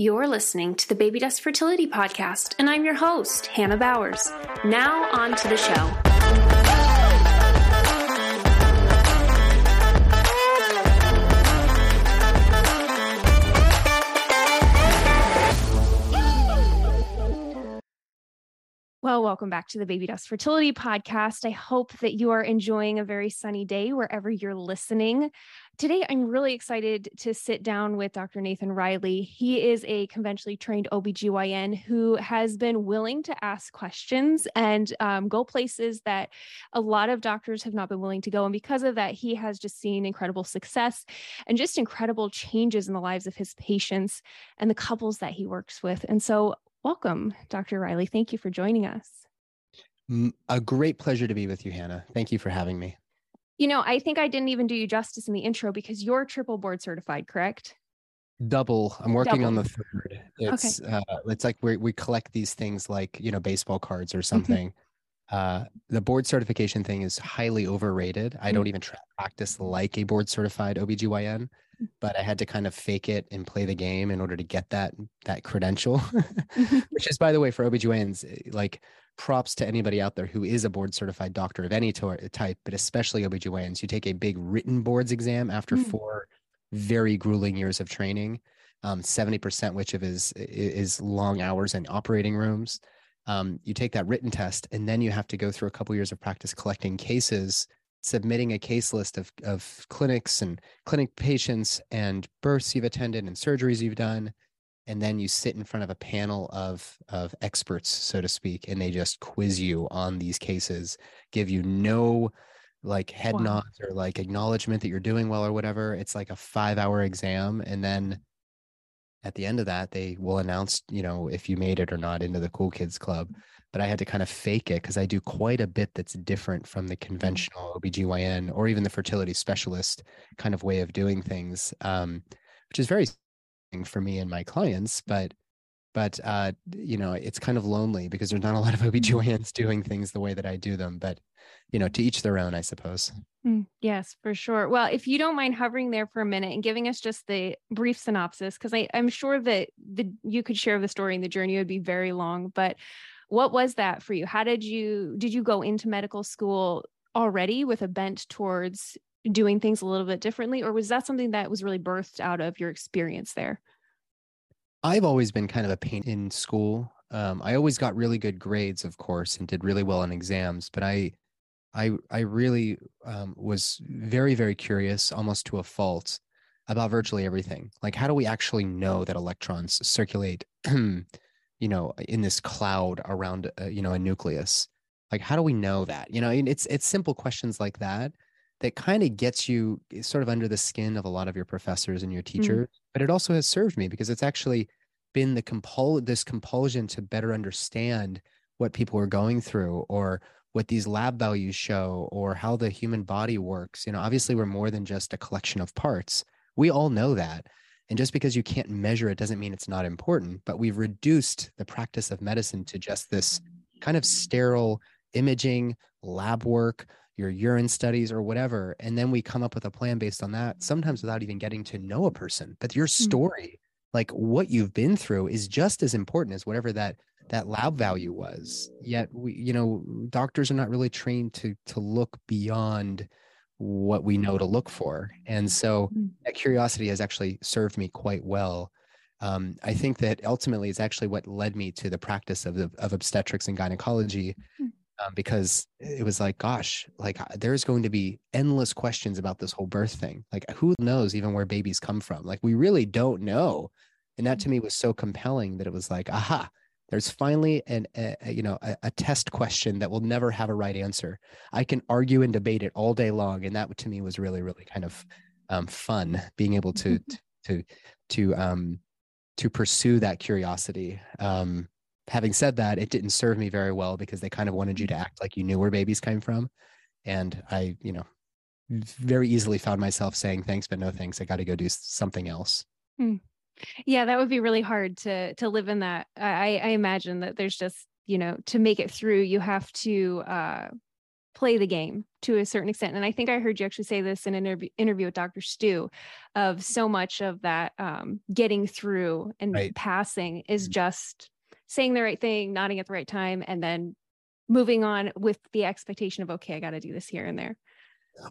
You're listening to the Baby Dust Fertility Podcast, and I'm your host, Hannah Bowers. Now, on to the show. Well, welcome back to the Baby Dust Fertility Podcast. I hope that you are enjoying a very sunny day wherever you're listening. Today, I'm really excited to sit down with Dr. Nathan Riley. He is a conventionally trained OBGYN who has been willing to ask questions and um, go places that a lot of doctors have not been willing to go. And because of that, he has just seen incredible success and just incredible changes in the lives of his patients and the couples that he works with. And so, welcome, Dr. Riley. Thank you for joining us. A great pleasure to be with you, Hannah. Thank you for having me. You know, I think I didn't even do you justice in the intro because you're triple board certified, correct? Double. I'm working Double. on the third. It's okay. uh, it's like we we collect these things like you know baseball cards or something. Uh, the board certification thing is highly overrated. I don't even try practice like a board certified OBGYN, but I had to kind of fake it and play the game in order to get that that credential. Which is by the way for OBGYNs like props to anybody out there who is a board certified doctor of any type, but especially OBGYNs. You take a big written boards exam after Mm. four very grueling years of training. Um, 70% which of is is long hours in operating rooms um, you take that written test and then you have to go through a couple years of practice collecting cases submitting a case list of, of clinics and clinic patients and births you've attended and surgeries you've done and then you sit in front of a panel of of experts so to speak and they just quiz you on these cases give you no like head Wow. nods or like acknowledgement that you're doing well or whatever it's like a five hour exam and then at the end of that they will announce you know if you made it or not into the cool kids club but i had to kind of fake it because i do quite a bit that's different from the conventional obgyn or even the fertility specialist kind of way of doing things um, which is very for me and my clients but but uh, you know it's kind of lonely because there's not a lot of obgyns doing things the way that i do them but you know to each their own i suppose Mm, Yes, for sure. Well, if you don't mind hovering there for a minute and giving us just the brief synopsis, because I'm sure that the you could share the story and the journey would be very long. But what was that for you? How did you did you go into medical school already with a bent towards doing things a little bit differently, or was that something that was really birthed out of your experience there? I've always been kind of a pain in school. Um, I always got really good grades, of course, and did really well on exams. But I, I, I really um, was very, very curious, almost to a fault, about virtually everything. Like, how do we actually know that electrons circulate, you know, in this cloud around, uh, you know, a nucleus? Like, how do we know that? You know, it's it's simple questions like that that kind of gets you eh, sort of under the skin of a lot of your professors and your teachers but it also has served me because it's actually been the compul this compulsion to better understand what people are going through or what these lab values show or how the human body works. You know obviously we're more than just a collection of parts. We all know that and just because you can't measure it doesn't mean it's not important but we've reduced the practice of medicine to just this kind of sterile imaging lab work your urine studies or whatever and then we come up with a plan based on that sometimes without even getting to know a person but your story like what you've been through is just as important as whatever that that lab value was yet we you know doctors are not really trained to to look beyond what we know to look for and so Mm. that curiosity has actually served me quite well um, i think that ultimately is actually what led me to the practice of, the, of obstetrics and gynecology Mm. Um, because it was like gosh like there's going to be endless questions about this whole birth thing. Like who knows even where babies come from? Like we really don't know. And that to me was so compelling that it was like aha there's finally an a, you know a, a test question that will never have a right answer. I can argue and debate it all day long. And that to me was really really kind of um, fun being able to to to um to pursue that curiosity. Um having said that it didn't serve me very well because they kind of wanted you to act like you knew where babies came from and i you know very easily found myself saying thanks but no thanks i got to go do something else Yeah, that would be really hard to to live in that. I, I imagine that there's just you know to make it through, you have to uh, play the game to a certain extent. And I think I heard you actually say this in an interview, interview with Dr. Stu of so much of that um, getting through and right. passing is mm-hmm. just saying the right thing, nodding at the right time, and then moving on with the expectation of, okay, I got to do this here and there.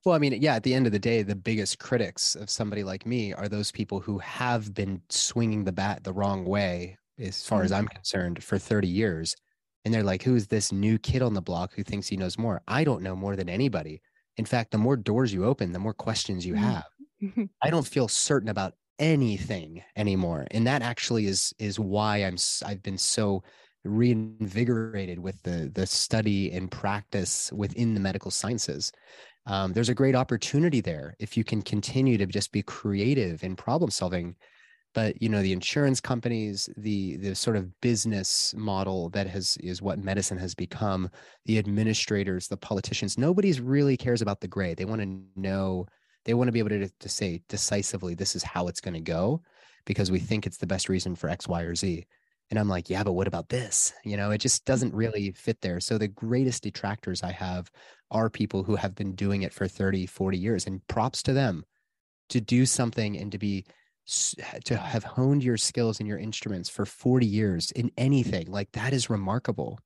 Well, I mean, yeah, at the end of the day, the biggest critics of somebody like me are those people who have been swinging the bat the wrong way, as far mm-hmm. as I'm concerned, for 30 years. And they're like, who's this new kid on the block who thinks he knows more? I don't know more than anybody. In fact, the more doors you open, the more questions you mm-hmm. have. I don't feel certain about anything anymore. And that actually is is why I'm I've been so reinvigorated with the the study and practice within the medical sciences um, there's a great opportunity there if you can continue to just be creative in problem solving but you know the insurance companies the the sort of business model that has is what medicine has become the administrators the politicians nobody's really cares about the gray they want to know they want to be able to, to say decisively this is how it's going to go because we think it's the best reason for x y or z and I'm like, yeah, but what about this? You know, it just doesn't really fit there. So the greatest detractors I have are people who have been doing it for 30, 40 years. And props to them to do something and to be to have honed your skills and your instruments for 40 years in anything like that is remarkable.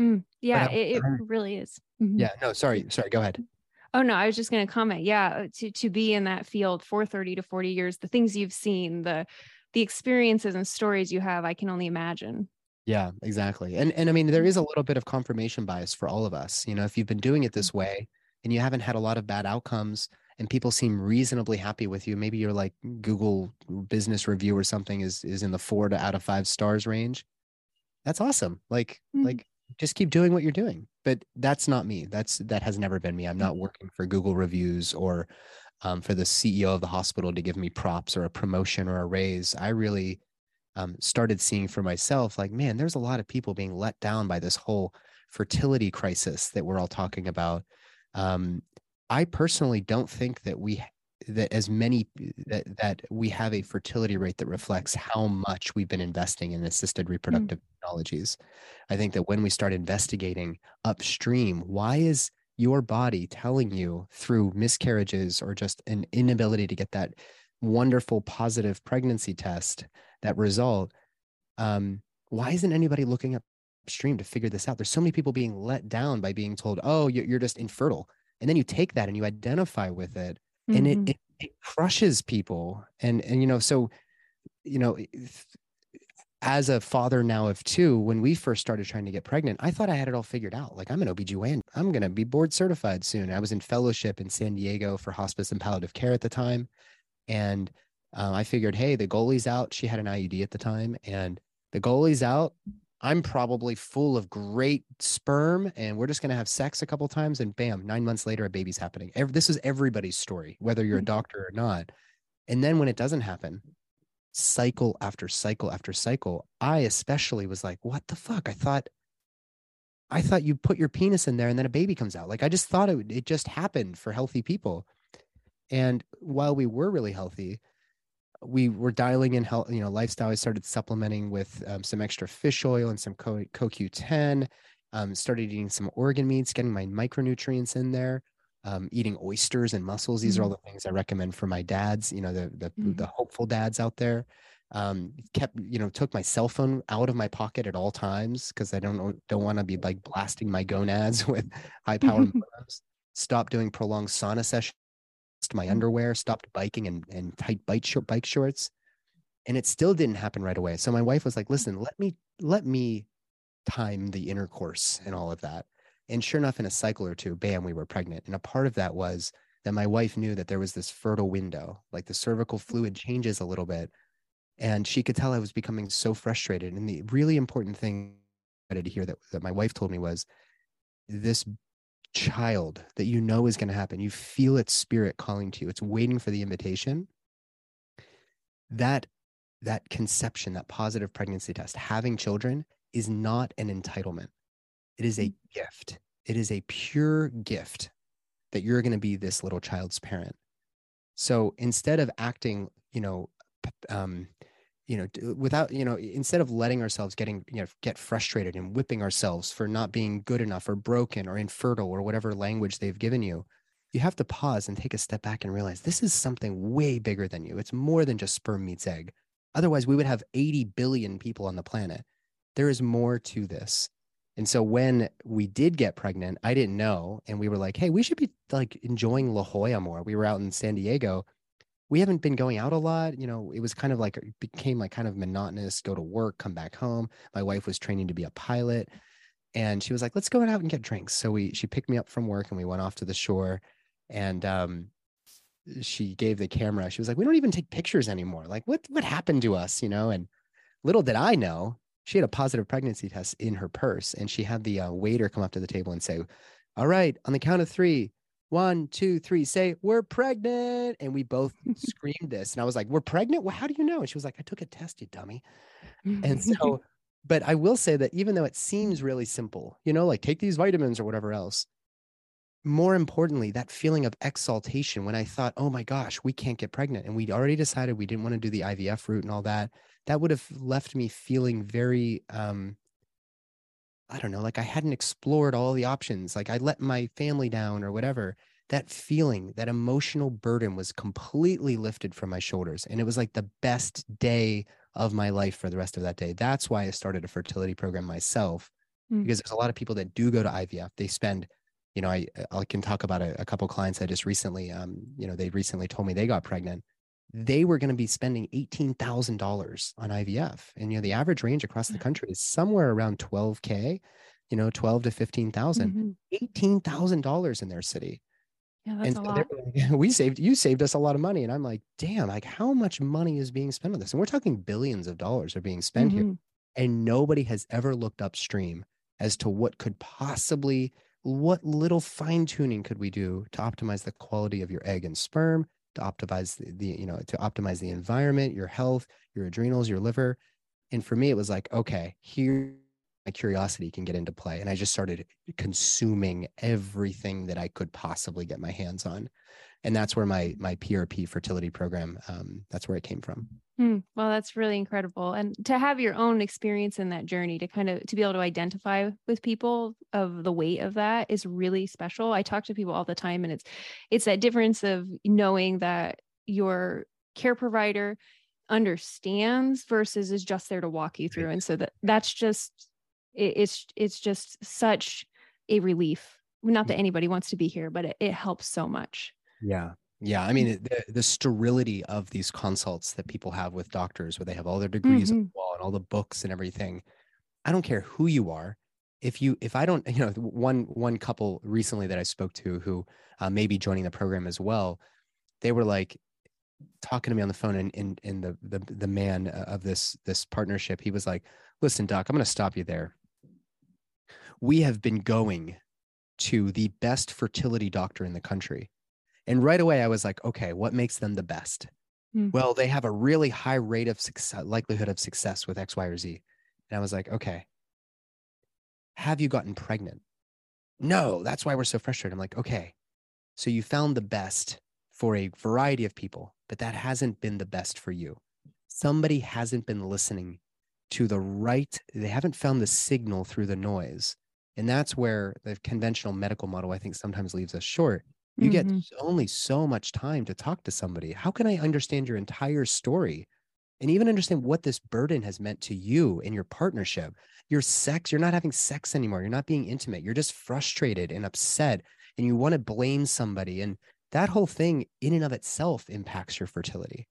Mm, yeah, it, it, really is. Mm-hmm. Yeah, no, sorry, sorry, go ahead. Oh no, I was just going to comment. Yeah, to to be in that field for 30 to 40 years, the things you've seen, the the experiences and stories you have, I can only imagine. Yeah, exactly. And and I mean, there is a little bit of confirmation bias for all of us. You know, if you've been doing it this mm-hmm. way and you haven't had a lot of bad outcomes and people seem reasonably happy with you, maybe you're like Google business review or something is is in the four to out of five stars range. That's awesome. Like, mm-hmm. like just keep doing what you're doing. But that's not me. That's that has never been me. I'm not mm-hmm. working for Google reviews or um, for the CEO of the hospital to give me props or a promotion or a raise. I really um, started seeing for myself like, man, there's a lot of people being let down by this whole fertility crisis that we're all talking about. Um, I personally don't think that we that as many that that we have a fertility rate that reflects how much we've been investing in assisted mm. reproductive mm. technologies. I think that when we start investigating upstream, why is your body telling you through miscarriages or just an inability to get that wonderful positive pregnancy test, that result, um, why isn't anybody looking upstream to figure this out? There's so many people being let down by being told, oh, you're just infertile. And then you take that and you identify with it. And it, mm-hmm. it, it crushes people. And, and, you know, so, you know, as a father now of two, when we first started trying to get pregnant, I thought I had it all figured out. Like I'm an OBGYN. I'm going to be board certified soon. I was in fellowship in San Diego for hospice and palliative care at the time. And uh, I figured, hey, the goalie's out. She had an IUD at the time and the goalie's out. I'm probably full of great sperm and we're just going to have sex a couple times and bam, nine months later, a baby's happening. Every, this is everybody's story, whether you're a mm-hmm. doctor or not. And then when it doesn't happen, cycle after cycle after cycle, I especially was like, what the fuck? I thought, I thought you put your penis in there and then a baby comes out. Like I just thought it, it just happened for healthy people. And while we were really healthy, we were dialing in health, you know, lifestyle. I started supplementing with um, some extra fish oil and some Co- CoQ10. Um, started eating some organ meats, getting my micronutrients in there um, eating oysters and mussels. These mm-hmm. are all mm-hmm. the things I recommend for my dads, you know, the the, mm-hmm. the hopeful dads out there. Um, kept, you know, took my cell phone out of my pocket at all times because I don't don't want to be like blasting my gonads with high power. Stopped doing prolonged sauna sessions my mm-hmm. underwear. Stopped biking and and tight bike short bike shorts, and it still didn't happen right away. So my wife was like, "Listen, let me let me time the intercourse and all of that." And sure enough, in a cycle or two, bam, we were pregnant. And a part of that was that my wife knew that there was this fertile window, like the cervical mm. fluid changes a little bit. And she could tell I was becoming so frustrated. And the really important thing I did hear that, that my wife told me was this child that you know is going to happen, you feel its spirit calling to you, it's waiting for the invitation. That that conception, that positive pregnancy test, having children is not an entitlement. It is a mm. gift. It is a pure gift that you're going to be this little child's parent. So instead of acting, you know, um, you know without you know instead of letting ourselves getting you know get frustrated and whipping ourselves for not being good enough or broken or infertile or whatever language they've given you you have to pause and take a step back and realize this is something way bigger than you. It's more than just sperm meets egg. Otherwise we would have 80 billion people on the planet. There is more to this. And so when we did get pregnant i didn't know and we were like hey we should be like enjoying la jolla more. We were out in san diego we haven't been going out a lot. You know, it was kind of like it became like kind of monotonous, go to work, come back home. My wife was training to be a pilot and she was like, let's go out and get drinks. So we, she picked me up from work and we went off to the shore and, um, she gave the camera, she was like, we don't even take pictures anymore. Like what, what happened to us, you know? And little did I know she had a positive pregnancy test in her purse and she had the uh, waiter come up to the table and say, all right, on the count of three, one, two, three, say, we're pregnant. And we both screamed this. And I was like, we're pregnant? Well, how do you know? And she was like, I took a test, you dummy. And so, but I will say that even though it seems really simple, you know, like take these vitamins or whatever else, more importantly, that feeling of exaltation when I thought, oh my gosh, we can't get pregnant. And we'd already decided we didn't want to do the IVF route and all that, that would have left me feeling very um, I don't know, like I hadn't explored all the options. Like I let my family down or whatever. That feeling, that emotional burden was completely lifted from my shoulders. And it was like the best day of my life for the rest of that day. That's why I started a fertility program myself, mm. because there's a lot of people that do go to IVF. They spend, you know, I, I can talk about a, a couple clients I just recently, um, you know, they recently told me they got pregnant they were going to be spending $18,000 on IVF. And, you know, the average range across the country is somewhere around 12K, you know, 12 to 15,000, mm-hmm. $18,000 in their city. Yeah, that's and a so lot. Like, we saved, you saved us a lot of money. And I'm like, damn, like how much money is being spent on this? And we're talking billions of dollars are being spent mm-hmm. here. And nobody has ever looked upstream as to what could possibly, what little fine tuning could we do to optimize the quality of your egg and sperm, to optimize the, the, you know to optimize the environment your health your adrenals your liver. And for me it was like okay here my curiosity can get into play. And i just started consuming everything that i could possibly get my hands on. And that's where my my prp fertility program um, that's where it came from Hmm. Well, that's really incredible. And to have your own experience in that journey to kind of to be able to identify with people of the weight of that is really special. I talk to people all the time and it's it's that difference of knowing that your care provider understands versus is just there to walk you through. And so that that's just it, it's it's just such a relief. Not that anybody wants to be here, but it, it helps so much. Yeah. Yeah, I mean the, the sterility of these consults that people have with doctors, where they have all their degrees mm-hmm. on the wall and all the books and everything. I don't care who you are. If you, if I don't, you know, one one couple recently that I spoke to who uh, may be joining the program as well, they were like talking to me on the phone, and and, and the the the man uh, of this this partnership, he was like, "Listen, doc, I'm going to stop you there. We have been going to the best fertility doctor in the country." And right away, I was like, okay, what makes them the best? Mm. Well, they have a really high rate of success, likelihood of success with X, Y, or Z. And I was like, okay, have you gotten pregnant? No, that's why we're so frustrated. I'm like, okay, so you found the best for a variety of people, but that hasn't been the best for you. Somebody hasn't been listening to the right, they haven't found the signal through the noise. And that's where the conventional medical model, I think, sometimes leaves us short you mm-hmm. get only so much time to talk to somebody. How can I understand your entire story and even understand what this burden has meant to you in your partnership? Your sex, you're not having sex anymore. You're not being intimate. You're just frustrated and upset and you want to blame somebody. And that whole thing, in and of itself, impacts your fertility.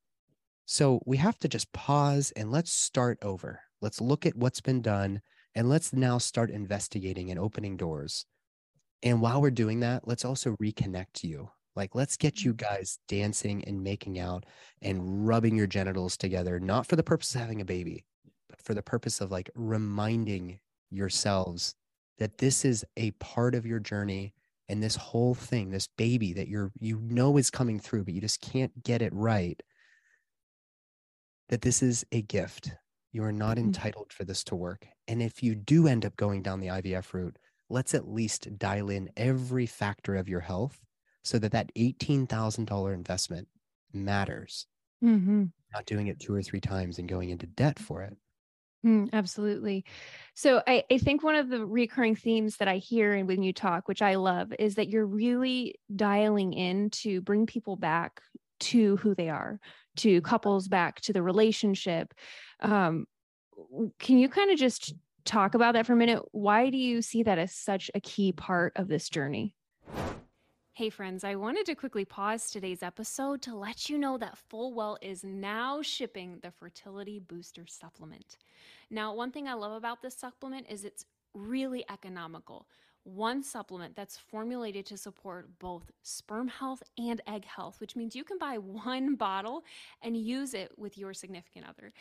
So we have to just pause and let's start over. Let's look at what's been done and let's now start investigating and opening doors. And while we're doing that, let's also reconnect you. Like, let's get you mm-hmm. guys dancing and making out and rubbing your genitals together, not for the purpose of having a baby, but for the purpose of like reminding yourselves that this is a part of your journey and this whole thing, this baby that you're, you know, is coming through, but you just can't get it right. That this is a gift. You are not mm-hmm. entitled for this to work. And if you do end up going down the IVF route, let's at least dial in every factor of your health so that that $18,000 investment matters. Mm-hmm. not doing it two or three times and going into debt for it. Mm, absolutely. So I, I think one of the recurring themes that I hear and when you talk, which I love, is that you're really dialing in to bring people back to who they are, to couples back to the relationship. Um, can you kind of just talk about that for a minute? Why do you see that as such a key part of this journey? Hey, friends, I wanted to quickly pause today's episode to let you know that Fullwell is now shipping the Fertility Booster Supplement. Now, one thing I love about this supplement is it's really economical. One supplement that's formulated to support both sperm health and egg health, which means you can buy one bottle and use it with your significant other.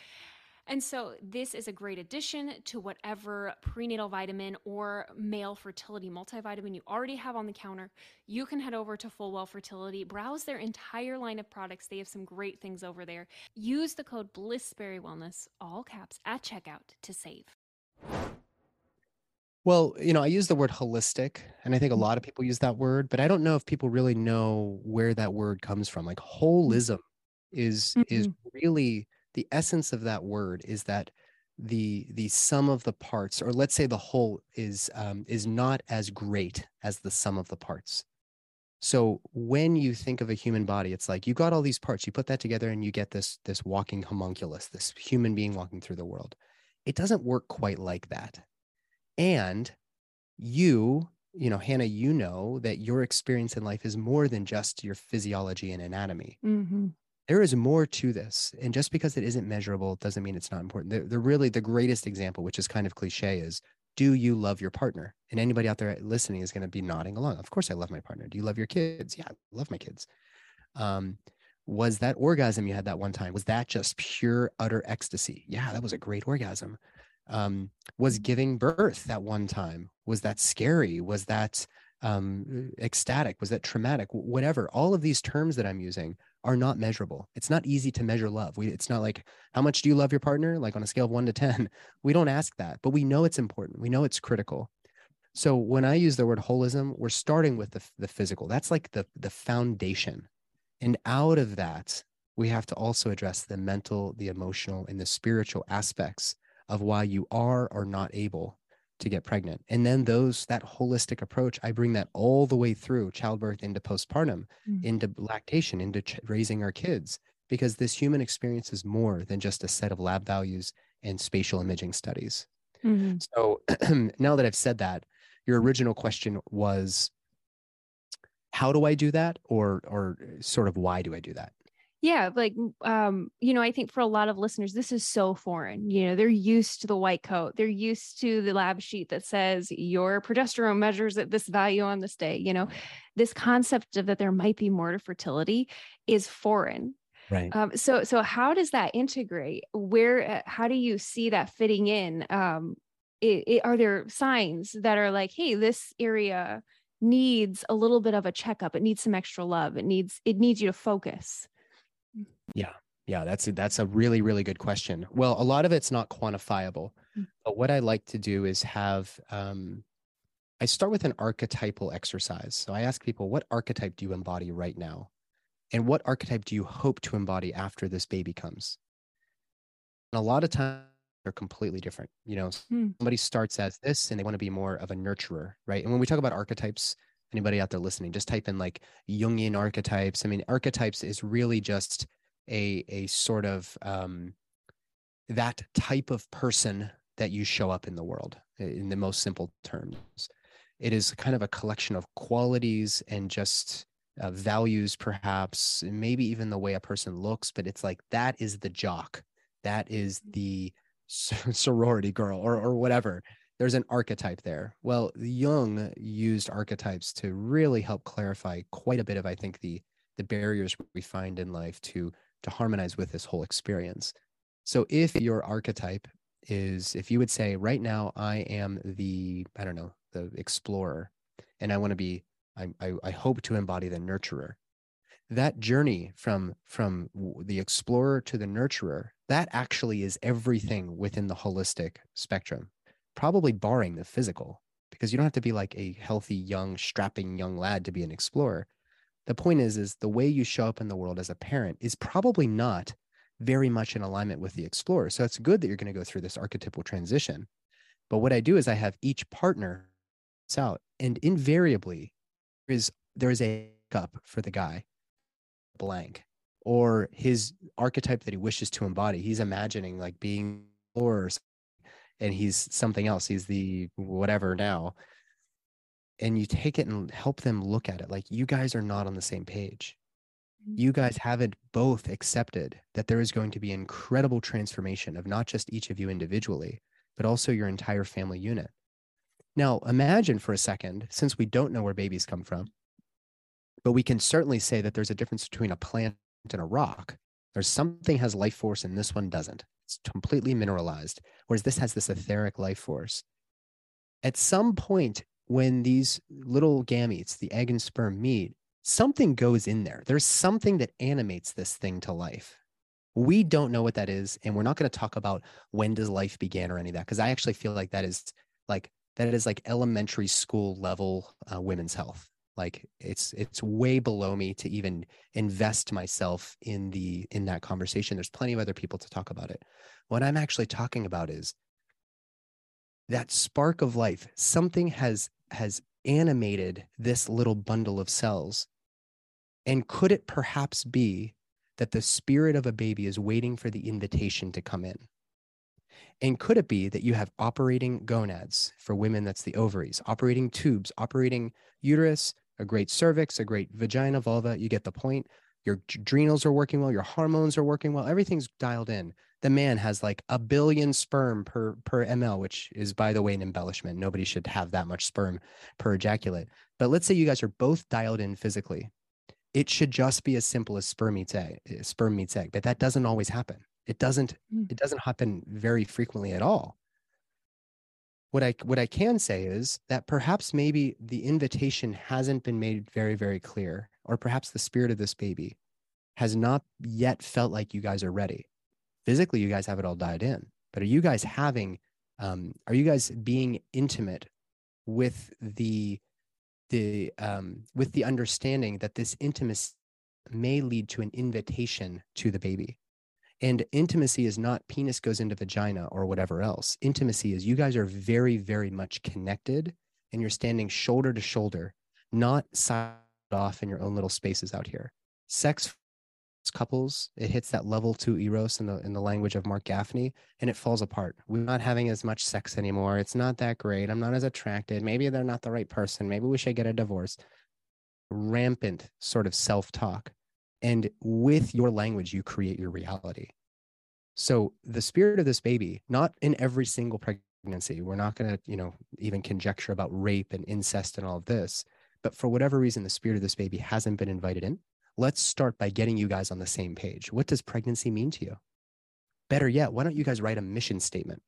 And so this is a great addition to whatever prenatal vitamin or male fertility multivitamin you already have on the counter. You can head over to Fullwell Fertility, browse their entire line of products. They have some great things over there. Use the code Blissberry Wellness, all caps, at checkout to save. Well, you know, I use the word holistic, and I think a mm-hmm. lot of people use that word, but I don't know if people really know where that word comes from. Like holism is mm-hmm. is really the essence of that word is that the the sum of the parts or let's say the whole is um, is not as great as the sum of the parts. So when you think of a human body it's like you got all these parts you put that together and you get this this walking homunculus this human being walking through the world. It doesn't work quite like that. And you you know hannah you know that your experience in life is more than just your physiology and anatomy. Mm-hmm there is more to this. And just because it isn't measurable doesn't mean it's not important. The, the really the greatest example, which is kind of cliche, is do you love your partner? And anybody out there listening is going to be nodding along. Of course, I love my partner. Do you love your kids? Yeah, I love my kids. Um, was that orgasm you had that one time? Was that just pure, utter ecstasy? Yeah, that was a great orgasm. Um, was giving birth that one time? Was that scary? Was that um, ecstatic? Was that traumatic? Whatever. All of these terms that I'm using are not measurable. It's not easy to measure love. We, it's not like, how much do you love your partner? Like on a scale of one to 10. We don't ask that, but we know it's important. We know it's critical. So when I use the word holism, we're starting with the, the physical. That's like the, the foundation. And out of that, we have to also address the mental, the emotional, and the spiritual aspects of why you are or not able to get pregnant. And then those that holistic approach, I bring that all the way through childbirth into postpartum, mm-hmm. into lactation, into ch- raising our kids, because this human experience is more than just a set of lab values and spatial imaging studies. Mm-hmm. So now that I've said that, your original question was how do I do that or or sort of why do I do that? Yeah like um you know i think for a lot of listeners this is so foreign you know they're used to the white coat they're used to the lab sheet that says your progesterone measures at this value on this day you know? This concept of that there might be more to fertility is foreign. Right. Um, so so how does that integrate? Where uh, how do you see that fitting in? Um it, it, are there signs that are like hey this area needs a little bit of a checkup it needs some extra love it needs it needs you to focus yeah. Yeah, that's a, that's a really really good question. Well, a lot of it's not quantifiable, mm. but what I like to do is have um, I start with an archetypal exercise. So I ask people, what archetype do you embody right now, and what archetype do you hope to embody after this baby comes? And a lot of times they're completely different. You know, mm. somebody starts as this and they want to be more of a nurturer, right? And when we talk about archetypes, anybody out there listening, just type in like Jungian archetypes. I mean, archetypes is really just a a sort of um, that type of person that you show up in the world in the most simple terms. It is kind of a collection of qualities and just uh, values, perhaps, maybe even the way a person looks. But it's like that is the jock, that is the sorority girl, or or whatever. There's an archetype there. Well, Jung used archetypes to really help clarify quite a bit of, I think, the the barriers we find in life to to harmonize with this whole experience. So if your archetype is, if you would say, right now, I am the, I don't know, the explorer, and I want to be, I, I, I hope to embody the nurturer. That journey from from the explorer to the nurturer, that actually is everything within the holistic spectrum, probably barring the physical, because you don't have to be like a healthy, young, strapping young lad to be an explorer the point is is the way you show up in the world as a parent is probably not very much in alignment with the explorer. So it's good that you're going to go through this archetypal transition. But what I do is I have each partner out, and invariably there is there is a cup for the guy blank or his archetype that he wishes to embody. He's imagining like being or and he's something else. He's the whatever now. And you take it and help them look at it like you guys are not on the same page. Mm-hmm. You guys haven't both accepted that there is going to be incredible transformation of not just each of you individually, but also your entire family unit. Now, imagine for a second, since we don't know where babies come from, but we can certainly say that there's a difference between a plant and a rock. There's something has life force and this one doesn't. It's completely mineralized, whereas this has this etheric life force. At some point, when these little gametes, the egg and sperm meet, something goes in there. There's something that animates this thing to life. We don't know what that is. And we're not going to talk about when does life begin or any of that, because I actually feel like that is like that is like elementary school level uh, women's health like it's it's way below me to even invest myself in the in that conversation there's plenty of other people to talk about it what i'm actually talking about is that spark of life something has has animated this little bundle of cells and could it perhaps be that the spirit of a baby is waiting for the invitation to come in and could it be that you have operating gonads for women? That's the ovaries, operating tubes, operating uterus, a great cervix, a great vagina, vulva. You get the point. Your adrenals are working well. Your hormones are working well. Everything's dialed in. The man has like a billion sperm per per ml, which is, by the way, an embellishment. Nobody should have that much sperm per ejaculate. But let's say you guys are both dialed in physically. It should just be as simple as sperm meets egg, sperm meets egg, but that doesn't always happen. It doesn't. Mm. It doesn't happen very frequently at all what I what I can say is that perhaps maybe the invitation hasn't been made very very clear, or perhaps the spirit of this baby has not yet felt like you guys are ready. Physically, you guys have it all dialed in, but are you guys having? Um, are you guys being intimate with the the um, with the understanding that this intimacy may lead to an invitation to the baby? And intimacy is not penis goes into vagina or whatever else. Intimacy is you guys are very, very much connected and you're standing shoulder to shoulder, not side off in your own little spaces out here. Sex couples, it hits that level two eros in the in the language of Marc Gafni, and it falls apart. We're not having as much sex anymore. It's not that great. I'm not as attracted. Maybe they're not the right person. Maybe we should get a divorce. Rampant sort of self-talk and with your language, you create your reality. So the spirit of this baby, not in every single pregnancy, we're not going to, you know, even conjecture about rape and incest and all of this. But for whatever reason, the spirit of this baby hasn't been invited in. Let's start by getting you guys on the same page. What does pregnancy mean to you? Better yet, why don't you guys write a mission statement?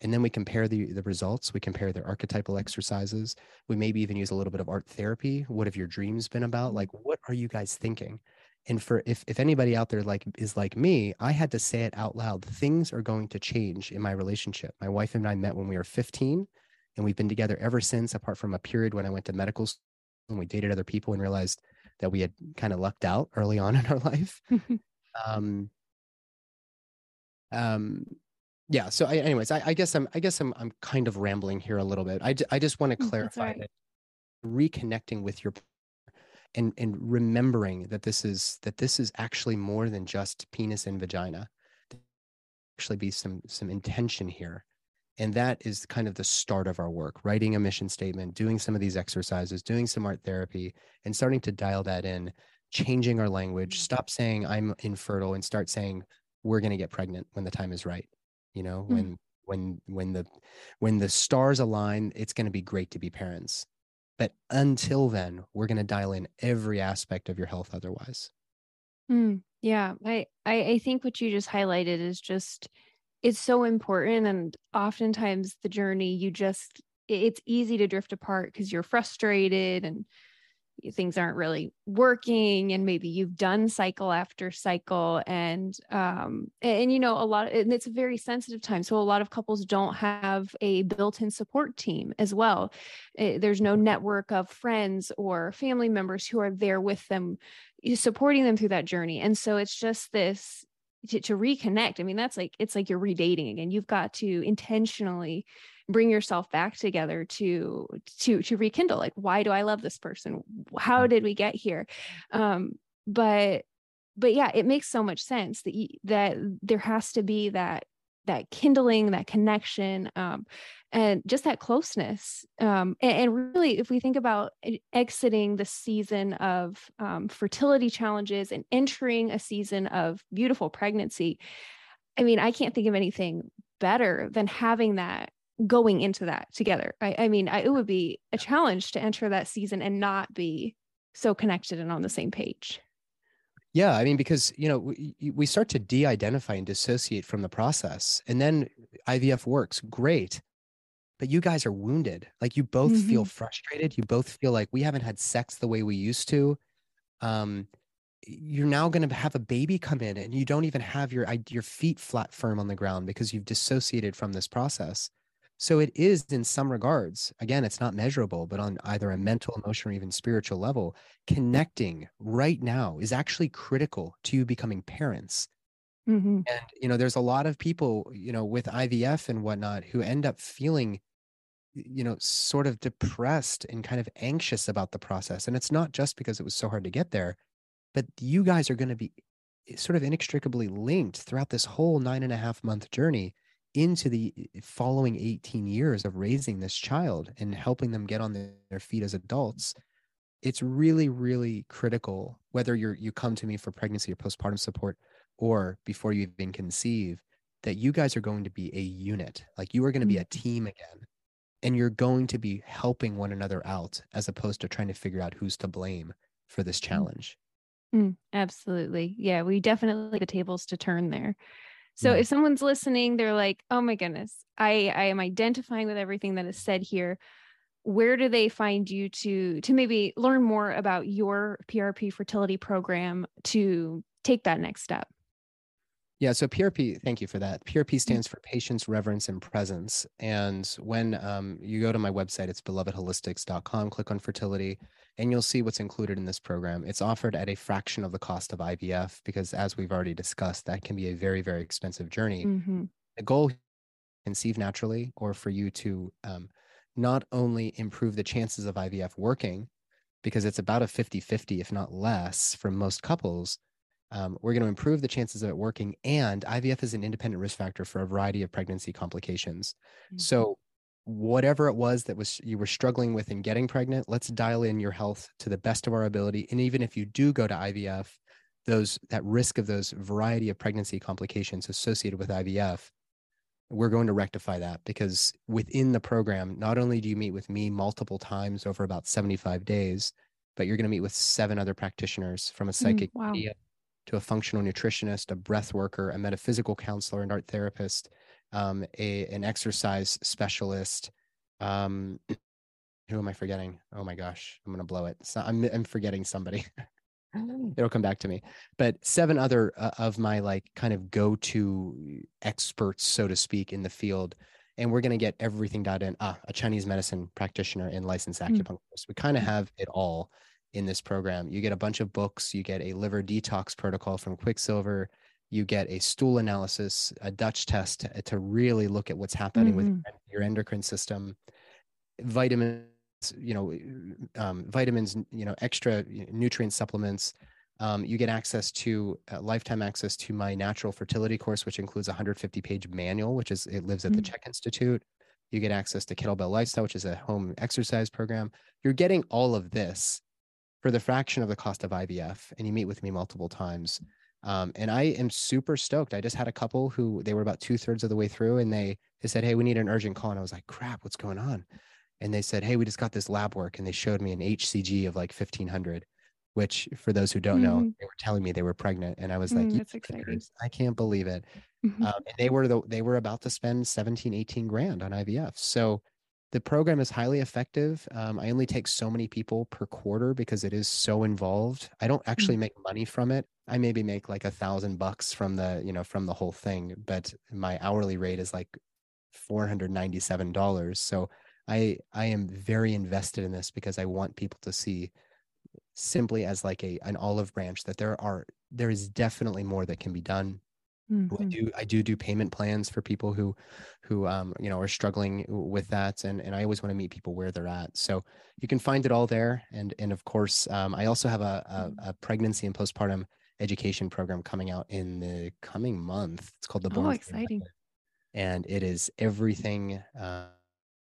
and then we compare the the results. We compare their archetypal exercises. We maybe even use a little bit of art therapy. What have your dreams been about? Like what are you guys thinking? And for if if anybody out there like is like me i had to say it out loud. Things are going to change in my relationship. My wife and i met when we were 15 and we've been together ever since apart from a period when i went to medical school and we dated other people and realized that we had kind of lucked out early on in our life. Um um yeah so I, anyways I, I, guess i'm i guess i'm i'm kind of rambling here a little bit. I, I just want to mm, clarify right. that reconnecting with your and and remembering that this is that this is actually more than just penis and vagina. There actually be some some intention here and that is kind of the start of our work writing a mission statement doing some of these exercises doing some art therapy and starting to dial that in changing our language mm. stop saying i'm infertile and start saying we're going to get pregnant when the time is right you know mm. when when when the when the stars align it's going to be great to be parents but until then we're going to dial in every aspect of your health otherwise mm, yeah I, I i think what you just highlighted is just it's so important and oftentimes the journey you just it's easy to drift apart because you're frustrated and things aren't really working and maybe you've done cycle after cycle and um and, and, you know a lot and it's a very sensitive time so a lot of couples don't have a built-in support team as well. It, eh, there's no network of friends or family members who are there with them supporting them through that journey and so it's just this to, to reconnect. I mean that's like it's like you're redating again. You've got to intentionally bring yourself back together to to to rekindle like why do i love this person? How did we get here? Um but but yeah it makes so much sense that you, that there has to be that that kindling that connection um and just that closeness um and, and really if we think about exiting the season of um, fertility challenges and entering a season of beautiful pregnancy i mean i can't think of anything better than having that going into that together. I, I mean, I, it would be a challenge to enter that season and not be so connected and on the same page. Yeah, I mean, because you know we, we start to de-identify and dissociate from the process, and then IVF works great, but you guys are wounded. Like you both mm-hmm. feel frustrated. You both feel like we haven't had sex the way we used to. Um, you're now going to have a baby come in, and you don't even have your your feet flat firm on the ground because you've dissociated from this process. So it is in some regards, again, it's not measurable, but on either a mental, emotional, or even spiritual level, connecting right now is actually critical to you becoming parents. Mm-hmm. And, you know, there's a lot of people, you know, with IVF and whatnot who end up feeling, you know, sort of depressed and kind of anxious about the process. And it's not just because it was so hard to get there, but you guys are going to be eh, sort of inextricably linked throughout this whole nine and a half month journey into the eh, following 18 years of raising this child and helping them get on their feet as adults it's really really critical whether you're you come to me for pregnancy or postpartum support or before you even conceive that you guys are going to be a unit like you are going to be a mm. team again and you're going to be helping one another out as opposed to trying to figure out who's to blame for this mm. challenge mm, absolutely yeah we definitely the tables to turn there so yeah. if someone's listening, they're like, "Oh my goodness, I I am identifying with everything that is said here." Where do they find you to to maybe learn more about your PRP fertility program to take that next step? Yeah, so PRP, thank you for that. PRP mm-hmm. stands for Patience, Reverence, and Presence. And when um, you go to my website, it's belovedholistics.com, click on fertility, and you'll see what's included in this program. It's offered at a fraction of the cost of IVF because, as we've already discussed, that can be a very, very expensive journey. Mm-hmm. The goal conceive naturally or for you to um, not only improve the chances of IVF working, because it's about a 50 50, if not less, for most couples um, we're going to improve the chances of it working. And IVF is an independent risk factor for a variety of pregnancy complications. Mm-hmm. So, whatever it was that was you were struggling with in getting pregnant, let's dial in your health to the best of our ability. And even if you do go to IVF, those that risk of those variety of pregnancy complications associated with IVF, we're going to rectify that because within the program, not only do you meet with me multiple times over about 75 days, but you're going to meet with seven other practitioners from a mm, psychic mm, wow. to a functional nutritionist, a breath worker, a metaphysical counselor, an art therapist, um, a, an exercise specialist. Um, who am I forgetting? Oh my gosh, I'm gonna blow it. So I'm I'm forgetting somebody. It'll come back to me. But seven other uh, of my like kind of go-to experts, so to speak, in the field, and we're gonna get everything dialed in. Ah, a Chinese medicine practitioner and licensed hmm. acupuncturist. Mm. We kind of have it all in this program. You get a bunch of books, you get a liver detox protocol from Quicksilver, you get a stool analysis, a Dutch test to, to really look at what's happening mm-hmm. with your endocrine system, vitamins, you know, um, vitamins, you know, extra nutrient supplements. Um, you get access to uh, lifetime access to my natural fertility course, which includes a 150 page manual, which is it lives at mm-hmm. the CHEK Institute. You get access to Kettlebell Lifestyle, which is a home exercise program. You're getting all of this for the fraction of the cost of IVF, and you meet with me multiple times. Um, and I am super stoked. I just had a couple who they were about two thirds of the way through, and they they said, "Hey, we need an urgent call." And I was like, "Crap, what's going on?" And they said, "Hey, we just got this lab work," and they showed me an HCG of like fifteen hundred, which for those who don't mm-hmm. know, they were telling me they were pregnant, and I was like, mm, "That's exciting! I can't believe it." Mm-hmm. Um, and they were the, they were about to spend 17, 18 grand on IVF. So the program is highly effective. Um, I only take so many people per quarter because it is so involved. I don't actually mm. make money from it. I maybe make like a thousand bucks from the, you know, from the whole thing, but my hourly rate is like $497. So I I am very invested in this because I want people to see simply as like a an olive branch that there are there is definitely more that can be done Mm-hmm. I do I do do payment plans for people who who um you know are struggling with that and and I always want to meet people where they're at. So you can find it all there and and of course um, I also have a, a, mm. a pregnancy and postpartum education program coming out in the coming month. It's called the Born Oh, exciting. And it is everything uh,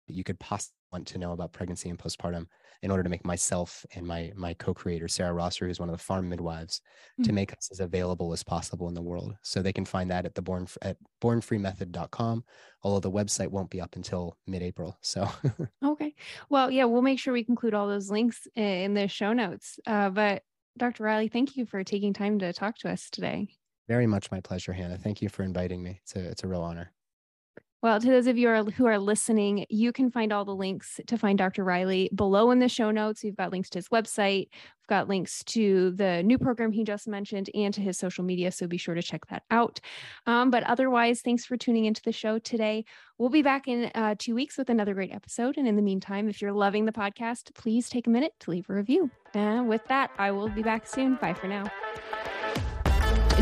you could possibly want to know about pregnancy and postpartum in order to make myself and my my co-creator Sarah Rosser, who's one of the farm midwives, mm-hmm. to make us as available as possible in the world. So they can find that at the born at bornfreemethod.com. Although the website won't be up until mid-April. So okay, well, yeah, we'll make sure we include all those links in the show notes. Uh, but Dr. Riley, thank you for taking time to talk to us today. Very much my pleasure, Hannah. Thank you for inviting me. It's a it's a real honor. Well, to those of you who are listening, you can find all the links to find Dr. Riley below in the show notes. We've got links to his website, we've got links to the new program he just mentioned, and to his social media. So be sure to check that out. Um, but otherwise, thanks for tuning into the show today. We'll be back in uh, two weeks with another great episode. And in the meantime, if you're loving the podcast, please take a minute to leave a review. And with that, I will be back soon. Bye for now.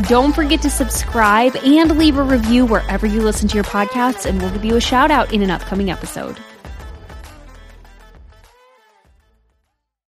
Don't forget to subscribe and leave a review wherever you listen to your podcasts, and we'll give you a shout out in an upcoming episode.